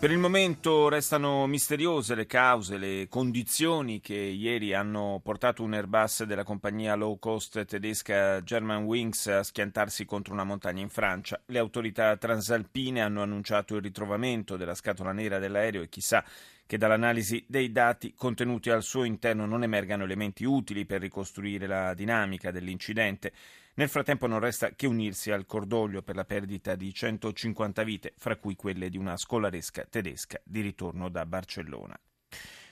Per il momento restano misteriose le cause, le condizioni che ieri hanno portato un Airbus della compagnia low cost tedesca Germanwings a schiantarsi contro una montagna in Francia. Le autorità transalpine hanno annunciato il ritrovamento della scatola nera dell'aereo e chissà che dall'analisi dei dati contenuti al suo interno non emergano elementi utili per ricostruire la dinamica dell'incidente. Nel frattempo non resta che unirsi al cordoglio per la perdita di 150 vite, fra cui quelle di una scolaresca tedesca di ritorno da Barcellona.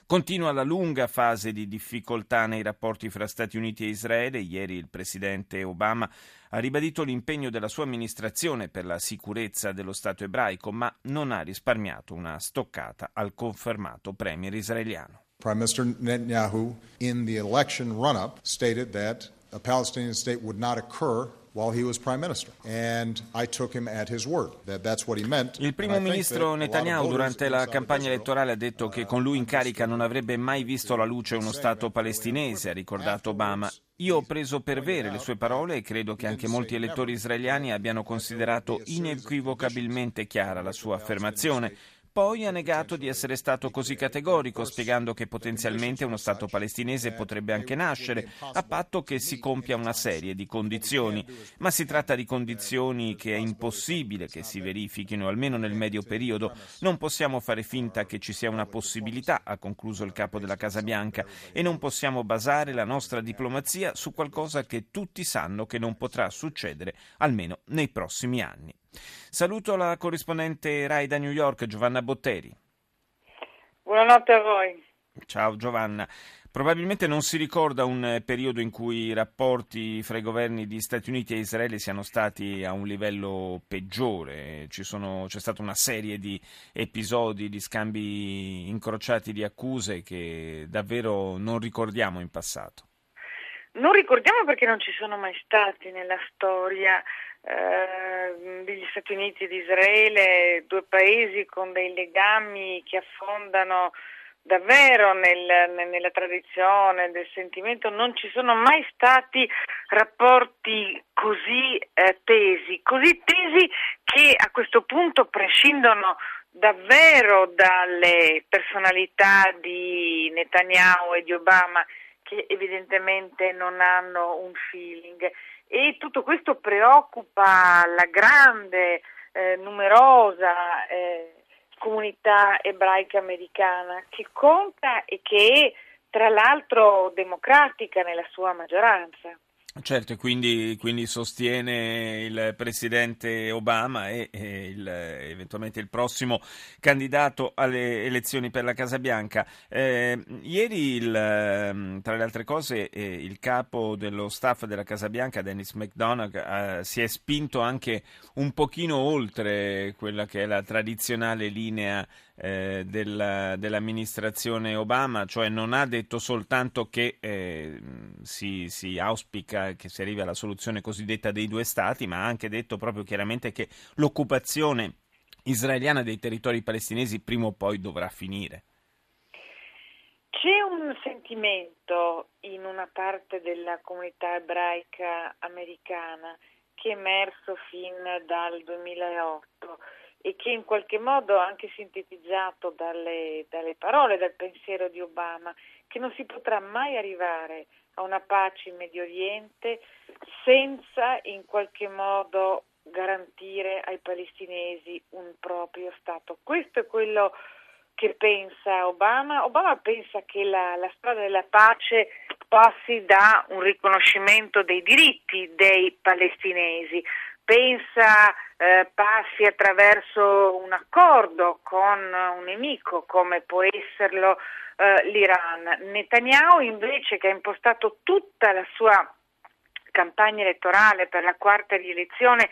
Continua la lunga fase di difficoltà nei rapporti fra Stati Uniti e Israele. Ieri il presidente Obama ha ribadito l'impegno della sua amministrazione per la sicurezza dello Stato ebraico, ma non ha risparmiato una stoccata al confermato premier israeliano. Prime Minister Netanyahu, in the election run up, stated that a Palestinian state would not occur while he was prime minister. And I took him at his word. That that's what he meant. Il primo ministro Netanyahu durante la campagna elettorale ha detto che con lui in carica non avrebbe mai visto la luce uno Stato palestinese, ha ricordato Obama. Io ho preso per vere le sue parole e credo che anche molti elettori israeliani abbiano considerato inequivocabilmente chiara la sua affermazione. Poi ha negato di essere stato così categorico, spiegando che potenzialmente uno Stato palestinese potrebbe anche nascere, a patto che si compia una serie di condizioni. Ma si tratta di condizioni che è impossibile che si verifichino, almeno nel medio periodo. Non possiamo fare finta che ci sia una possibilità, ha concluso il capo della Casa Bianca, e non possiamo basare la nostra diplomazia su qualcosa che tutti sanno che non potrà succedere, almeno nei prossimi anni. Saluto la corrispondente RAI da New York, Giovanna Botteri. Buonanotte a voi. Ciao Giovanna. Probabilmente non si ricorda un periodo in cui i rapporti fra i governi di Stati Uniti e Israele siano stati a un livello peggiore. Sono, c'è stata una serie di episodi, di scambi incrociati di accuse che davvero non ricordiamo in passato. Non ricordiamo perché non ci sono mai stati nella storia eh, degli Stati Uniti e di Israele, due paesi con dei legami che affondano davvero nel, nella tradizione del sentimento, non ci sono mai stati rapporti così eh, tesi, così tesi che a questo punto prescindono davvero dalle personalità di Netanyahu e di Obama che evidentemente non hanno un feeling e tutto questo preoccupa la grande, eh, numerosa eh, comunità ebraica americana che conta e che è tra l'altro democratica nella sua maggioranza. Certo, e quindi, quindi, sostiene il presidente Obama e, e il, eventualmente il prossimo candidato alle elezioni per la Casa Bianca. Eh, ieri, il, ehm, tra le altre cose, eh, il capo dello staff della Casa Bianca, Dennis McDonough, eh, si è spinto anche un pochino oltre quella che è la tradizionale linea eh, della, dell'amministrazione Obama, cioè non ha detto soltanto che eh, si, si, auspica che si arrivi alla soluzione cosiddetta dei due stati, ma ha anche detto proprio chiaramente che l'occupazione israeliana dei territori palestinesi prima o poi dovrà finire. C'è un sentimento in una parte della comunità ebraica americana che è emerso fin dal 2008 e che in qualche modo ha anche sintetizzato dalle, dalle parole, dal pensiero di Obama, che non si potrà mai arrivare a una pace in Medio Oriente senza in qualche modo garantire ai palestinesi un proprio Stato. Questo è quello che pensa Obama. Obama pensa che la, la strada della pace passi da un riconoscimento dei diritti dei palestinesi, pensa eh, passi attraverso un accordo con un nemico come può esserlo eh, l'Iran. Netanyahu invece che ha impostato tutta la sua campagna elettorale per la quarta rielezione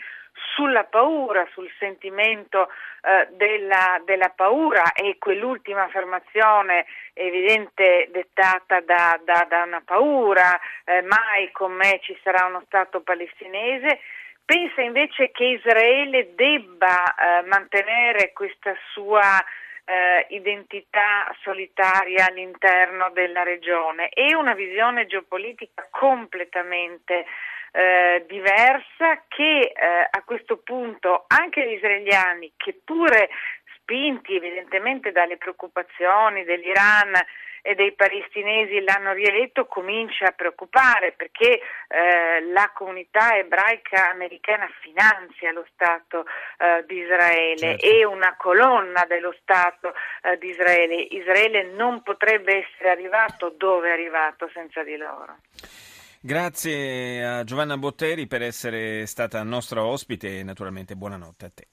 sulla paura, sul sentimento eh, della, della, paura e quell'ultima affermazione evidente dettata da, da, da una paura, eh, mai con me ci sarà uno Stato palestinese, pensa invece che Israele debba eh, mantenere questa sua eh, identità solitaria all'interno della regione. E una visione geopolitica completamente eh, diversa che eh, a questo punto anche gli israeliani, che pure spinti evidentemente dalle preoccupazioni dell'Iran dei palestinesi l'hanno rieletto comincia a preoccupare perché eh, la comunità ebraica americana finanzia lo Stato eh, di Israele certo. e una colonna dello Stato eh, di Israele. Israele non potrebbe essere arrivato dove è arrivato senza di loro. Grazie a Giovanna Botteri per essere stata nostra ospite e naturalmente buonanotte a te.